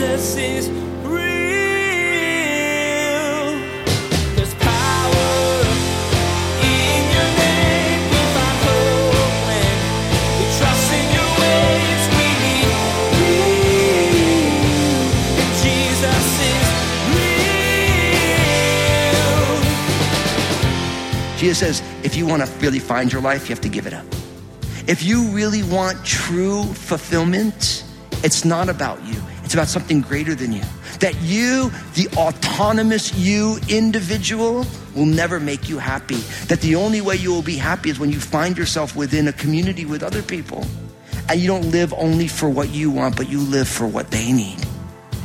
Jesus is. Jesus says, if you want to really find your life, you have to give it up. If you really want true fulfillment, it's not about you. It's about something greater than you. That you, the autonomous you individual, will never make you happy. That the only way you will be happy is when you find yourself within a community with other people. And you don't live only for what you want, but you live for what they need.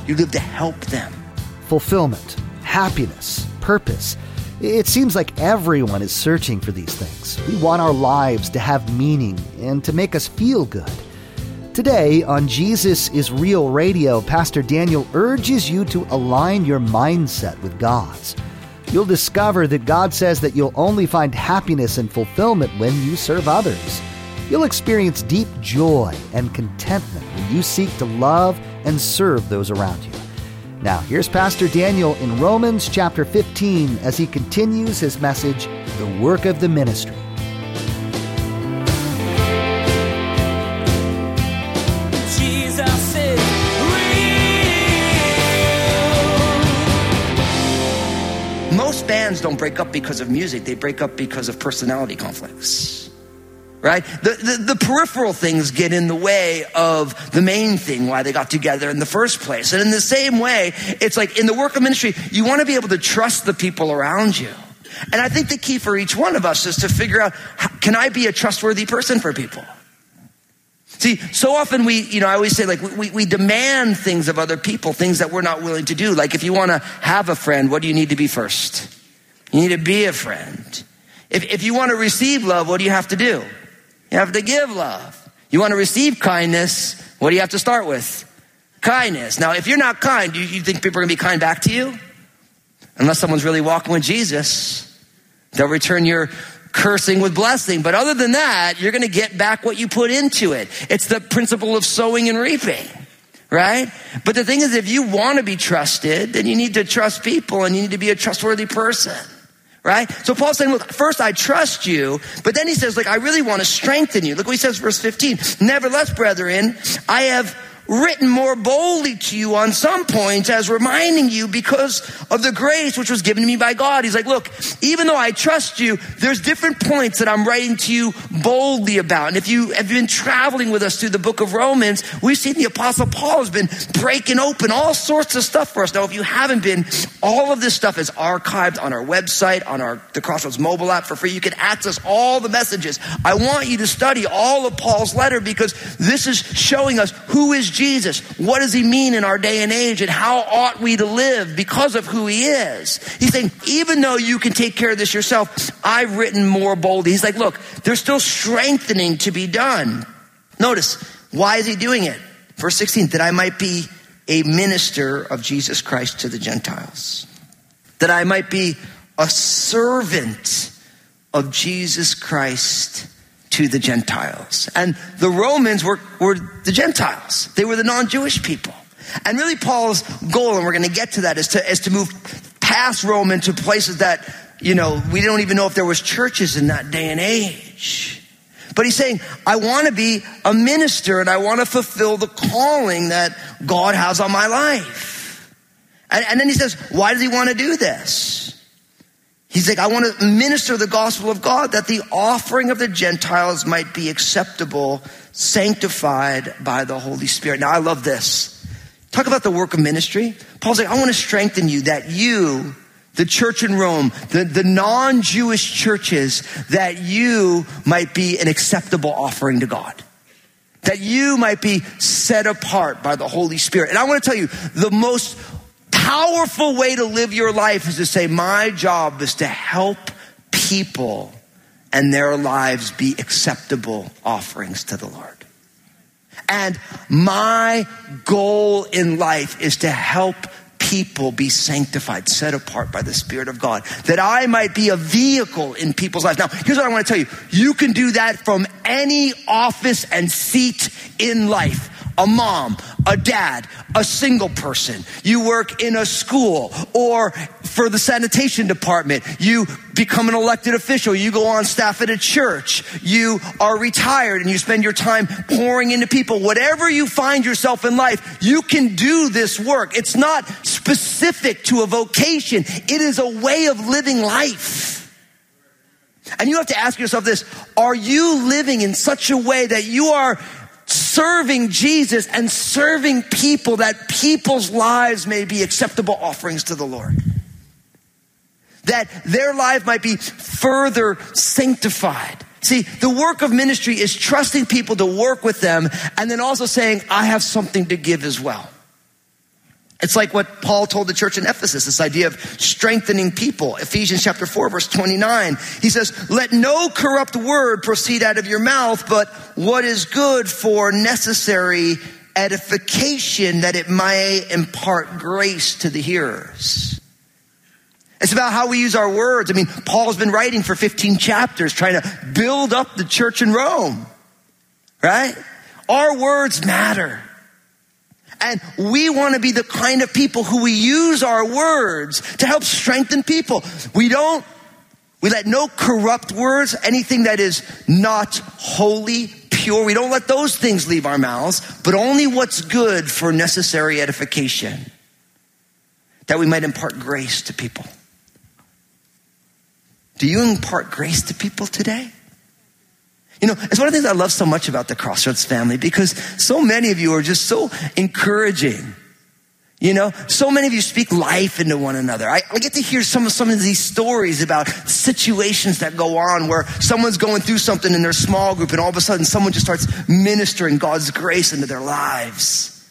You live to help them. Fulfillment, happiness, purpose. It seems like everyone is searching for these things. We want our lives to have meaning and to make us feel good. Today on Jesus is Real Radio, Pastor Daniel urges you to align your mindset with God's. You'll discover that God says that you'll only find happiness and fulfillment when you serve others. You'll experience deep joy and contentment when you seek to love and serve those around you. Now, here's Pastor Daniel in Romans chapter 15 as he continues his message, The Work of the Ministry. Don't break up because of music, they break up because of personality conflicts. Right? The, the, the, peripheral things get in the way of the main thing, why they got together in the first place. And in the same way, it's like in the work of ministry, you want to be able to trust the people around you. And I think the key for each one of us is to figure out, can I be a trustworthy person for people? See, so often we, you know, I always say like we, we demand things of other people, things that we're not willing to do. Like if you want to have a friend, what do you need to be first? You need to be a friend. If, if you want to receive love, what do you have to do? You have to give love. You want to receive kindness, what do you have to start with? Kindness. Now, if you're not kind, do you think people are going to be kind back to you? Unless someone's really walking with Jesus, they'll return your cursing with blessing. But other than that, you're going to get back what you put into it. It's the principle of sowing and reaping, right? But the thing is, if you want to be trusted, then you need to trust people and you need to be a trustworthy person. Right? So Paul's saying, look, first I trust you, but then he says, like, I really want to strengthen you. Look what he says, verse 15. Nevertheless, brethren, I have written more boldly to you on some points as reminding you because of the grace which was given to me by God. He's like, look, even though I trust you, there's different points that I'm writing to you boldly about. And if you have been traveling with us through the book of Romans, we've seen the apostle Paul has been breaking open all sorts of stuff for us. Now, if you haven't been, all of this stuff is archived on our website, on our the Crossroads mobile app for free. You can access all the messages. I want you to study all of Paul's letter because this is showing us who is Jesus? What does he mean in our day and age? And how ought we to live because of who he is? He's saying, even though you can take care of this yourself, I've written more boldly. He's like, look, there's still strengthening to be done. Notice, why is he doing it? Verse 16, that I might be a minister of Jesus Christ to the Gentiles. That I might be a servant of Jesus Christ to the Gentiles. And the Romans were, were the Gentiles. They were the non-Jewish people. And really Paul's goal, and we're going to get to that, is to, is to move past Rome into places that, you know, we don't even know if there was churches in that day and age. But he's saying, I want to be a minister and I want to fulfill the calling that God has on my life. And, and then he says, why does he want to do this? He's like, I want to minister the gospel of God that the offering of the Gentiles might be acceptable, sanctified by the Holy Spirit. Now, I love this. Talk about the work of ministry. Paul's like, I want to strengthen you that you, the church in Rome, the, the non Jewish churches, that you might be an acceptable offering to God. That you might be set apart by the Holy Spirit. And I want to tell you, the most powerful way to live your life is to say, My job is to help people and their lives be acceptable offerings to the Lord. And my goal in life is to help people be sanctified, set apart by the Spirit of God, that I might be a vehicle in people's lives. Now, here's what I want to tell you. You can do that from any office and seat in life. A mom, a dad, a single person. You work in a school or for the sanitation department. You become an elected official. You go on staff at a church. You are retired and you spend your time pouring into people. Whatever you find yourself in life, you can do this work. It's not specific to a vocation. It is a way of living life. And you have to ask yourself this, are you living in such a way that you are serving Jesus and serving people that people's lives may be acceptable offerings to the Lord? That their life might be further sanctified. See, the work of ministry is trusting people to work with them and then also saying, I have something to give as well. It's like what Paul told the church in Ephesus, this idea of strengthening people. Ephesians chapter 4, verse 29. He says, Let no corrupt word proceed out of your mouth, but what is good for necessary edification that it may impart grace to the hearers. It's about how we use our words. I mean, Paul's been writing for 15 chapters trying to build up the church in Rome, right? Our words matter. And we want to be the kind of people who we use our words to help strengthen people. We don't, we let no corrupt words, anything that is not holy, pure, we don't let those things leave our mouths, but only what's good for necessary edification, that we might impart grace to people. Do you impart grace to people today? You know, it's one of the things I love so much about the Crossroads family because so many of you are just so encouraging. You know, so many of you speak life into one another. I, I, get to hear some of some of these stories about situations that go on where someone's going through something in their small group and all of a sudden someone just starts ministering God's grace into their lives.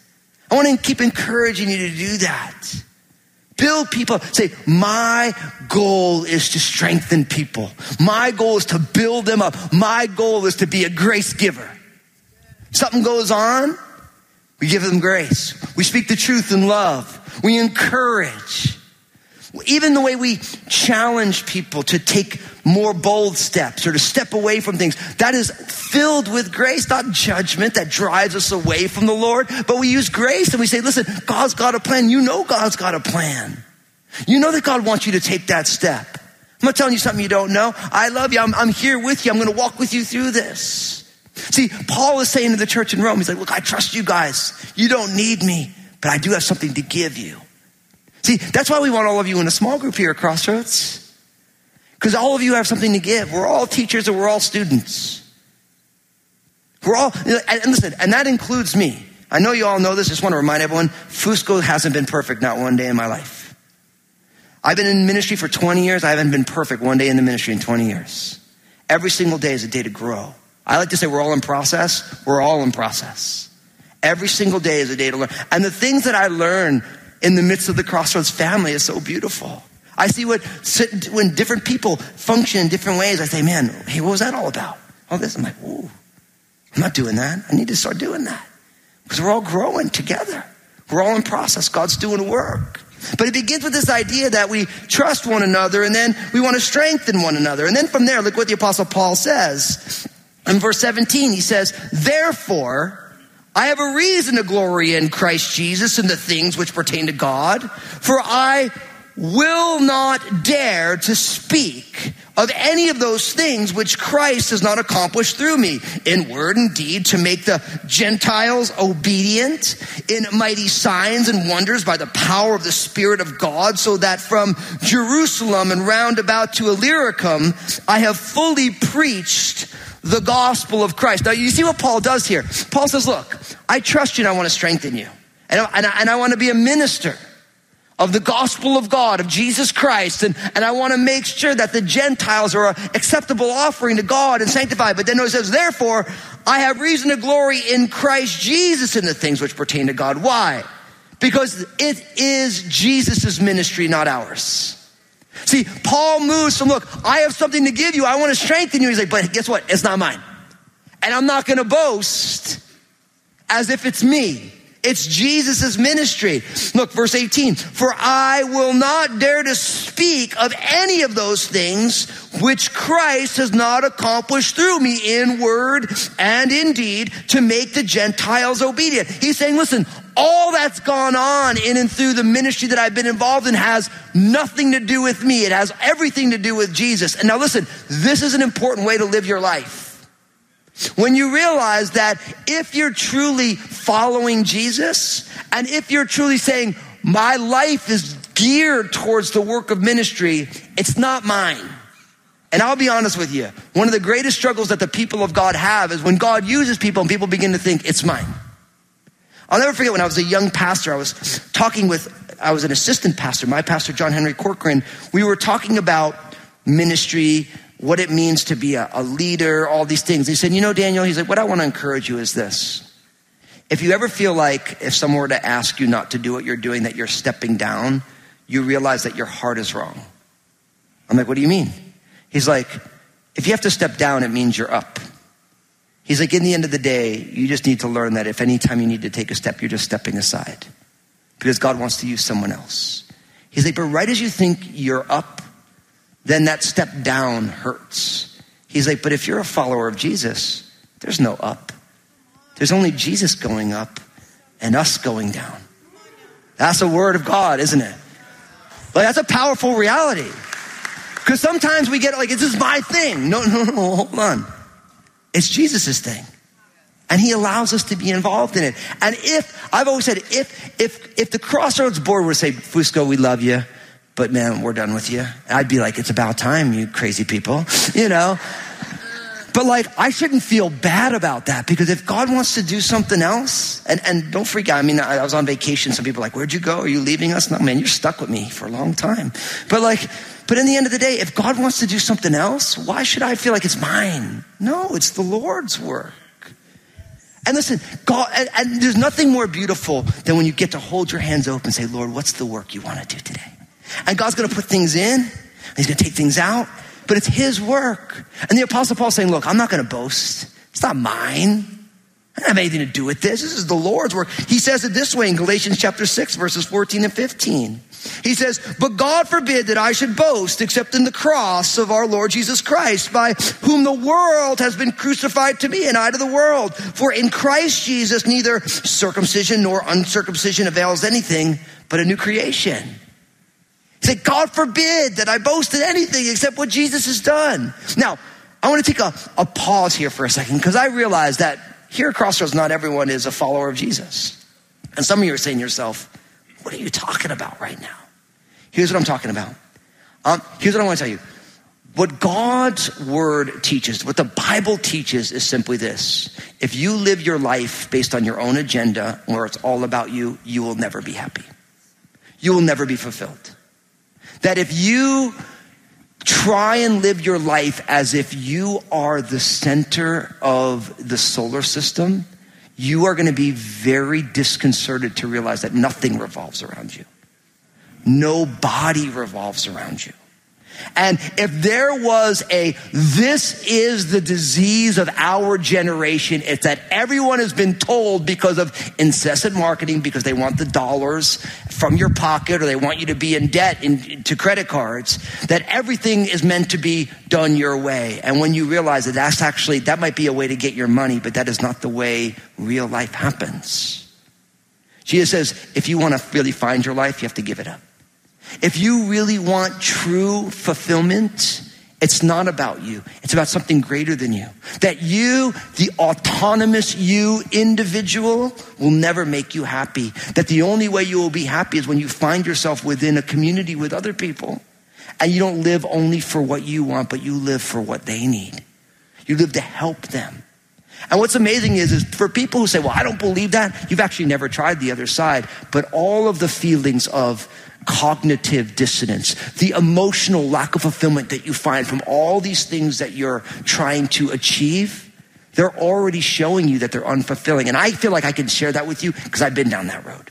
I want to keep encouraging you to do that. Build people. Say, my goal is to strengthen people. My goal is to build them up. My goal is to be a grace giver. Something goes on, we give them grace. We speak the truth in love. We encourage. Even the way we challenge people to take more bold steps or to step away from things, that is filled with grace, not judgment that drives us away from the Lord, but we use grace and we say, listen, God's got a plan. You know God's got a plan. You know that God wants you to take that step. I'm not telling you something you don't know. I love you. I'm, I'm here with you. I'm going to walk with you through this. See, Paul is saying to the church in Rome, he's like, look, I trust you guys. You don't need me, but I do have something to give you. See, that's why we want all of you in a small group here at Crossroads. Because all of you have something to give. We're all teachers and we're all students. We're all, and listen, and that includes me. I know you all know this. I just want to remind everyone, Fusco hasn't been perfect not one day in my life. I've been in ministry for 20 years. I haven't been perfect one day in the ministry in 20 years. Every single day is a day to grow. I like to say we're all in process. We're all in process. Every single day is a day to learn. And the things that I learn in the midst of the Crossroads family is so beautiful. I see what when different people function in different ways. I say, man, hey, what was that all about? All this. I'm like, ooh, I'm not doing that. I need to start doing that because we're all growing together. We're all in process. God's doing work. But it begins with this idea that we trust one another and then we want to strengthen one another. And then from there, look what the apostle Paul says. In verse 17, he says, therefore, I have a reason to glory in Christ Jesus and the things which pertain to God, for I will not dare to speak of any of those things which Christ has not accomplished through me in word and deed to make the Gentiles obedient in mighty signs and wonders by the power of the Spirit of God so that from Jerusalem and round about to Illyricum I have fully preached the gospel of Christ. Now you see what Paul does here. Paul says, look, I trust you and I want to strengthen you. And I, and I, and I want to be a minister of the gospel of God, of Jesus Christ. And, and I want to make sure that the Gentiles are an acceptable offering to God and sanctified. But then it says, therefore, I have reason to glory in Christ Jesus in the things which pertain to God. Why? Because it is Jesus' ministry, not ours. See, Paul moves from, look, I have something to give you. I want to strengthen you. He's like, but guess what? It's not mine. And I'm not going to boast as if it's me. It's Jesus' ministry. Look, verse 18. For I will not dare to speak of any of those things which Christ has not accomplished through me in word and in deed to make the Gentiles obedient. He's saying, listen, all that's gone on in and through the ministry that I've been involved in has nothing to do with me. It has everything to do with Jesus. And now listen, this is an important way to live your life. When you realize that if you're truly following Jesus and if you're truly saying, my life is geared towards the work of ministry, it's not mine. And I'll be honest with you, one of the greatest struggles that the people of God have is when God uses people and people begin to think it's mine. I'll never forget when I was a young pastor, I was talking with, I was an assistant pastor, my pastor, John Henry Corcoran. We were talking about ministry, what it means to be a, a leader, all these things. He said, You know, Daniel, he's like, What I want to encourage you is this. If you ever feel like if someone were to ask you not to do what you're doing, that you're stepping down, you realize that your heart is wrong. I'm like, What do you mean? He's like, If you have to step down, it means you're up. He's like, In the end of the day, you just need to learn that if any time you need to take a step, you're just stepping aside because God wants to use someone else. He's like, But right as you think you're up, then that step down hurts. He's like, but if you're a follower of Jesus, there's no up. There's only Jesus going up and us going down. That's a word of God, isn't it? Like, that's a powerful reality. Because sometimes we get like, this is my thing. No, no, no, hold on. It's Jesus' thing. And he allows us to be involved in it. And if, I've always said, if, if, if the Crossroads board would say, Fusco, we love you, but man, we're done with you. I'd be like, it's about time, you crazy people, you know? But like, I shouldn't feel bad about that because if God wants to do something else, and, and don't freak out. I mean, I, I was on vacation. Some people like, where'd you go? Are you leaving us? No, man, you're stuck with me for a long time. But like, but in the end of the day, if God wants to do something else, why should I feel like it's mine? No, it's the Lord's work. And listen, God, and, and there's nothing more beautiful than when you get to hold your hands open and say, Lord, what's the work you want to do today? And God's going to put things in, He's going to take things out, but it's His work. And the Apostle Paul saying, Look, I'm not going to boast. It's not mine. I don't have anything to do with this. This is the Lord's work. He says it this way in Galatians chapter 6, verses 14 and 15. He says, But God forbid that I should boast except in the cross of our Lord Jesus Christ, by whom the world has been crucified to me and I to the world. For in Christ Jesus neither circumcision nor uncircumcision avails anything, but a new creation. He said, God forbid that I boast in anything except what Jesus has done. Now, I want to take a, a pause here for a second because I realize that here at Crossroads, not everyone is a follower of Jesus. And some of you are saying to yourself, what are you talking about right now? Here's what I'm talking about. Um, here's what I want to tell you. What God's word teaches, what the Bible teaches is simply this. If you live your life based on your own agenda, where it's all about you, you will never be happy. You will never be fulfilled. That if you try and live your life as if you are the center of the solar system, you are going to be very disconcerted to realize that nothing revolves around you. No body revolves around you. And if there was a, this is the disease of our generation, it's that everyone has been told because of incessant marketing, because they want the dollars from your pocket or they want you to be in debt in, to credit cards, that everything is meant to be done your way. And when you realize that that's actually, that might be a way to get your money, but that is not the way real life happens. Jesus says, if you want to really find your life, you have to give it up. If you really want true fulfillment, it's not about you. It's about something greater than you. That you, the autonomous you individual, will never make you happy. That the only way you will be happy is when you find yourself within a community with other people. And you don't live only for what you want, but you live for what they need. You live to help them. And what's amazing is, is for people who say, well, I don't believe that, you've actually never tried the other side. But all of the feelings of cognitive dissonance, the emotional lack of fulfillment that you find from all these things that you're trying to achieve, they're already showing you that they're unfulfilling. And I feel like I can share that with you because I've been down that road.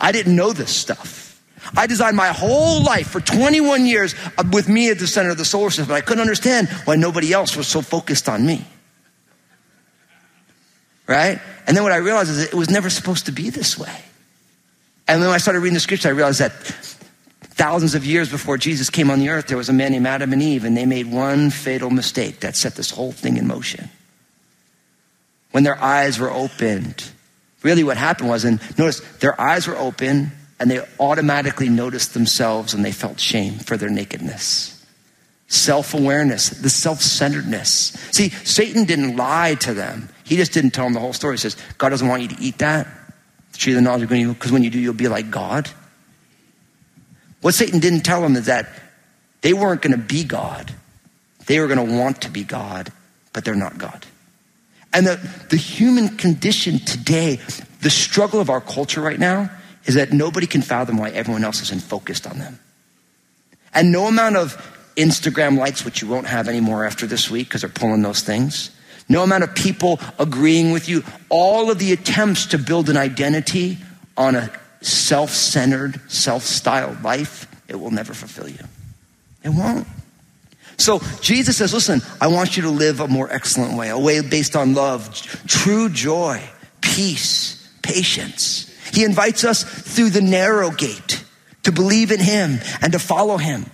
I didn't know this stuff. I designed my whole life for 21 years uh, with me at the center of the solar system, but I couldn't understand why nobody else was so focused on me. Right? And then what I realized is it was never supposed to be this way. And then when I started reading the scripture, I realized that thousands of years before Jesus came on the earth, there was a man named Adam and Eve, and they made one fatal mistake that set this whole thing in motion. When their eyes were opened, really what happened was, and notice, their eyes were open, and they automatically noticed themselves and they felt shame for their nakedness. Self awareness, the self centeredness. See, Satan didn't lie to them. He just didn't tell them the whole story. He says, God doesn't want you to eat that. Tree of the knowledge of good and evil, because when you do, you'll be like God. What Satan didn't tell them is that they weren't going to be God. They were going to want to be God, but they're not God. And the, the human condition today, the struggle of our culture right now, is that nobody can fathom why everyone else isn't focused on them. And no amount of Instagram likes, which you won't have anymore after this week because they're pulling those things, no amount of people agreeing with you, all of the attempts to build an identity on a self centered, self styled life, it will never fulfill you. It won't. So Jesus says, listen, I want you to live a more excellent way, a way based on love, true joy, peace, patience. He invites us through the narrow gate to believe in Him and to follow Him.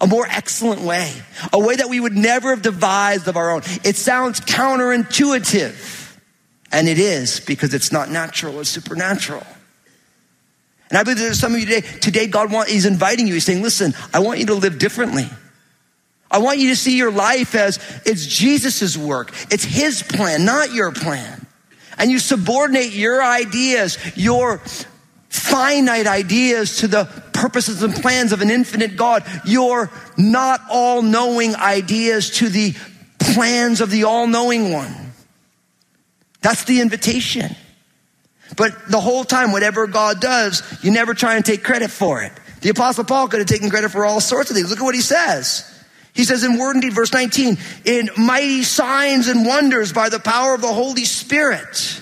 A more excellent way, a way that we would never have devised of our own. It sounds counterintuitive, and it is because it's not natural, it's supernatural. And I believe there's some of you today, today God He's inviting you. He's saying, listen, I want you to live differently. I want you to see your life as it's Jesus' work. It's His plan, not your plan. And you subordinate your ideas, your finite ideas to the purposes and plans of an infinite God, your not all knowing ideas to the plans of the all knowing one. That's the invitation. But the whole time, whatever God does, you never try and take credit for it. The apostle Paul could have taken credit for all sorts of things. Look at what he says. He says in Word and Deed, verse 19, in mighty signs and wonders by the power of the Holy Spirit.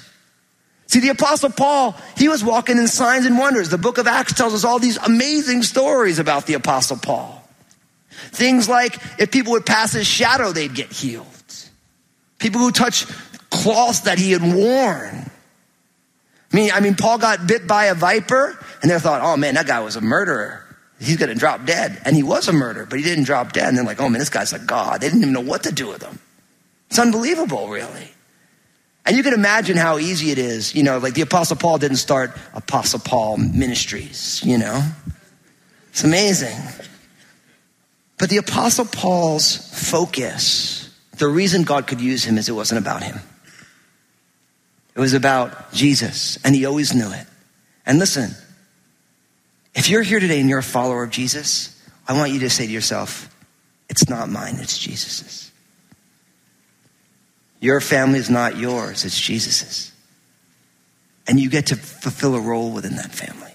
See, the apostle Paul, he was walking in signs and wonders. The book of Acts tells us all these amazing stories about the apostle Paul. Things like if people would pass his shadow, they'd get healed. People who touch cloths that he had worn. I mean, I mean, Paul got bit by a viper, and they thought, oh man, that guy was a murderer. He's going to drop dead. And he was a murderer, but he didn't drop dead. And they're like, oh man, this guy's a god. They didn't even know what to do with him. It's unbelievable, really. And you can imagine how easy it is. You know, like the Apostle Paul didn't start Apostle Paul Ministries, you know? It's amazing. But the Apostle Paul's focus, the reason God could use him is it wasn't about him. It was about Jesus, and he always knew it. And listen, if you're here today and you're a follower of Jesus, I want you to say to yourself, it's not mine, it's Jesus's. Your family is not yours, it's Jesus's. And you get to fulfill a role within that family.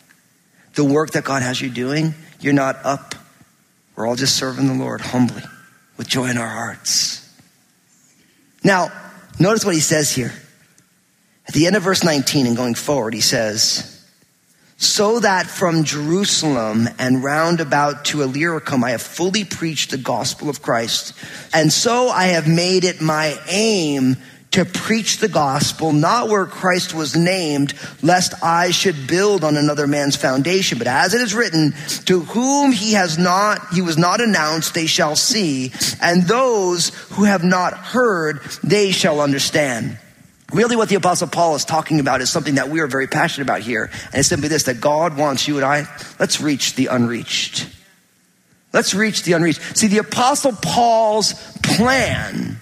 The work that God has you doing, you're not up. We're all just serving the Lord humbly with joy in our hearts. Now, notice what he says here. At the end of verse 19 and going forward, he says, so that from Jerusalem and round about to Illyricum I have fully preached the gospel of Christ. And so I have made it my aim to preach the gospel, not where Christ was named, lest I should build on another man's foundation. But as it is written, to whom he has not, he was not announced, they shall see, and those who have not heard, they shall understand. Really, what the Apostle Paul is talking about is something that we are very passionate about here. And it's simply this that God wants you and I, let's reach the unreached. Let's reach the unreached. See, the Apostle Paul's plan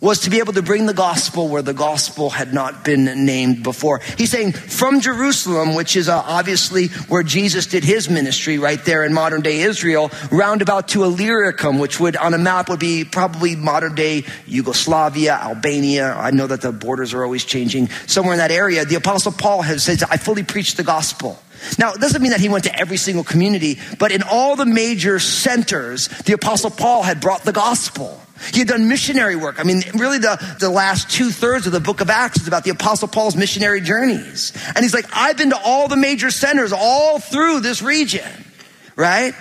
was to be able to bring the gospel where the gospel had not been named before. He's saying from Jerusalem, which is uh, obviously where Jesus did his ministry right there in modern day Israel, roundabout to Illyricum, which would on a map would be probably modern day Yugoslavia, Albania. I know that the borders are always changing. Somewhere in that area, the apostle Paul has said, I fully preached the gospel. Now, it doesn't mean that he went to every single community, but in all the major centers, the apostle Paul had brought the gospel. He had done missionary work. I mean, really the, the last two thirds of the book of Acts is about the apostle Paul's missionary journeys. And he's like, I've been to all the major centers all through this region, right?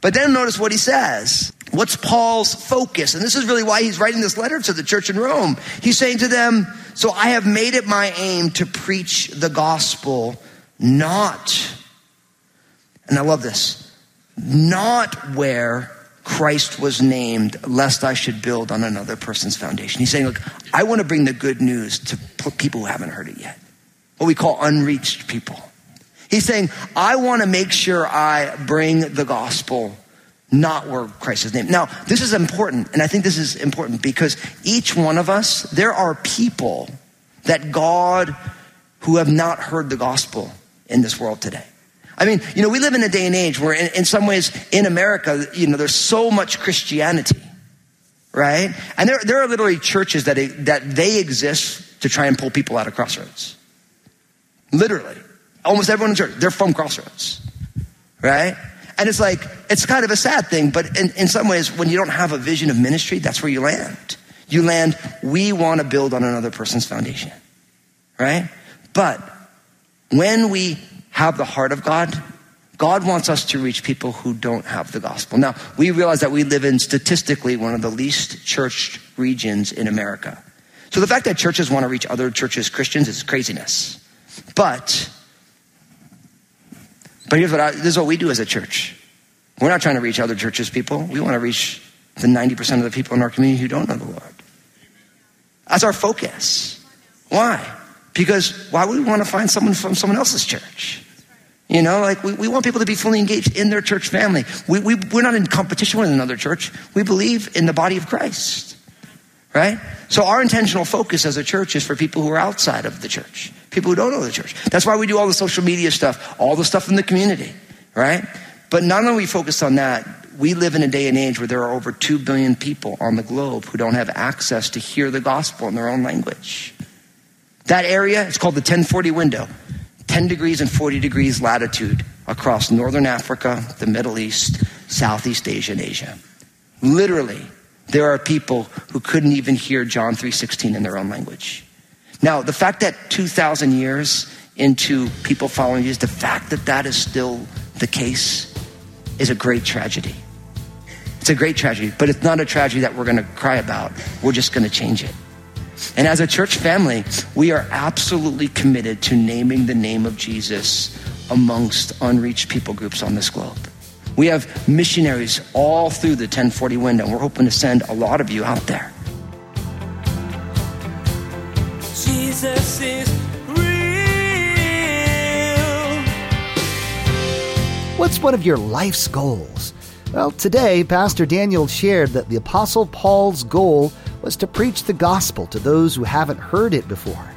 But then notice what he says. What's Paul's focus? And this is really why he's writing this letter to the church in Rome. He's saying to them, So I have made it my aim to preach the gospel, not, and I love this, not where Christ was named, lest I should build on another person's foundation. He's saying, look, I want to bring the good news to people who haven't heard it yet, what we call unreached people. He's saying, I want to make sure I bring the gospel not where Christ is named. Now, this is important, and I think this is important because each one of us, there are people that God who have not heard the gospel in this world today. I mean, you know, we live in a day and age where, in, in some ways, in America, you know, there's so much Christianity, right? And there, there are literally churches that, that they exist to try and pull people out of crossroads. Literally. Almost everyone in church, they're from crossroads, right? And it's like, it's kind of a sad thing, but in, in some ways, when you don't have a vision of ministry, that's where you land. You land, we want to build on another person's foundation, right? But when we have the heart of God, God wants us to reach people who don't have the gospel. Now, we realize that we live in statistically one of the least churched regions in America. So the fact that churches want to reach other churches, Christians, is craziness. But but here's what I, this is what we do as a church. We're not trying to reach other churches' people. We want to reach the 90% of the people in our community who don't know the Lord. That's our focus. Why? Because why would we want to find someone from someone else's church? You know, like we, we want people to be fully engaged in their church family. We, we, we're not in competition with another church. We believe in the body of Christ, right? So our intentional focus as a church is for people who are outside of the church people who don't know the church. That's why we do all the social media stuff, all the stuff in the community, right? But not only we focus on that, we live in a day and age where there are over 2 billion people on the globe who don't have access to hear the gospel in their own language. That area is called the 1040 window, 10 degrees and 40 degrees latitude across northern Africa, the Middle East, Southeast Asia, and Asia. Literally, there are people who couldn't even hear John 3:16 in their own language. Now, the fact that 2,000 years into people following Jesus, the fact that that is still the case is a great tragedy. It's a great tragedy, but it's not a tragedy that we're going to cry about. We're just going to change it. And as a church family, we are absolutely committed to naming the name of Jesus amongst unreached people groups on this globe. We have missionaries all through the 1040 window. We're hoping to send a lot of you out there. Jesus is real. What's one of your life's goals? Well, today, Pastor Daniel shared that the Apostle Paul's goal was to preach the gospel to those who haven't heard it before.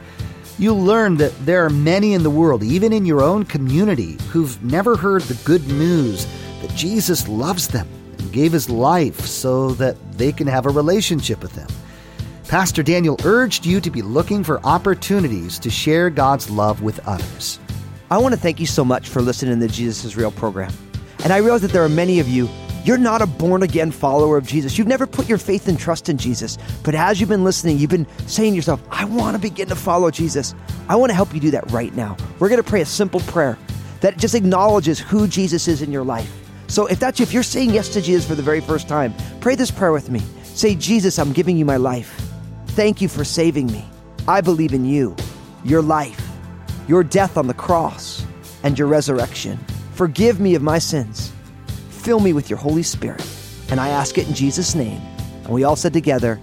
You'll learn that there are many in the world, even in your own community, who've never heard the good news that Jesus loves them and gave his life so that they can have a relationship with him. Pastor Daniel urged you to be looking for opportunities to share God's love with others. I want to thank you so much for listening to the Jesus is Real program. And I realize that there are many of you, you're not a born again follower of Jesus. You've never put your faith and trust in Jesus. But as you've been listening, you've been saying to yourself, I want to begin to follow Jesus. I want to help you do that right now. We're going to pray a simple prayer that just acknowledges who Jesus is in your life. So if that's you, if you're saying yes to Jesus for the very first time, pray this prayer with me. Say, Jesus, I'm giving you my life. Thank you for saving me. I believe in you, your life, your death on the cross, and your resurrection. Forgive me of my sins. Fill me with your Holy Spirit. And I ask it in Jesus' name. And we all said together,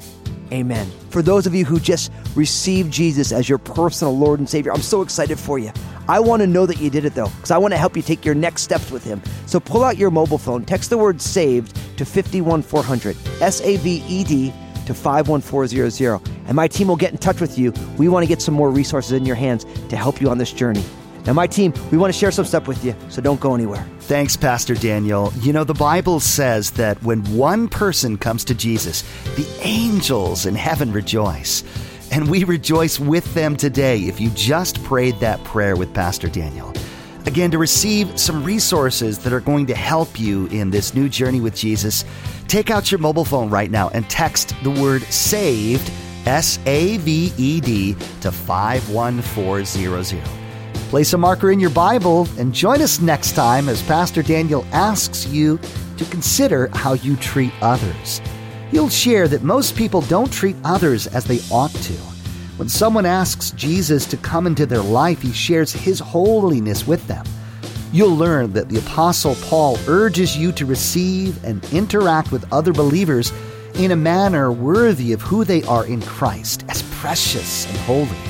Amen. For those of you who just received Jesus as your personal Lord and Savior, I'm so excited for you. I want to know that you did it though, because I want to help you take your next steps with Him. So pull out your mobile phone, text the word saved to 51400, S A V E D to 51400, and my team will get in touch with you. We want to get some more resources in your hands to help you on this journey. Now, my team, we want to share some stuff with you, so don't go anywhere. Thanks, Pastor Daniel. You know, the Bible says that when one person comes to Jesus, the angels in heaven rejoice. And we rejoice with them today if you just prayed that prayer with Pastor Daniel. Again, to receive some resources that are going to help you in this new journey with Jesus, take out your mobile phone right now and text the word SAVED, S A V E D, to 51400. Place a marker in your Bible and join us next time as Pastor Daniel asks you to consider how you treat others. You'll share that most people don't treat others as they ought to. When someone asks Jesus to come into their life, he shares his holiness with them. You'll learn that the Apostle Paul urges you to receive and interact with other believers in a manner worthy of who they are in Christ, as precious and holy.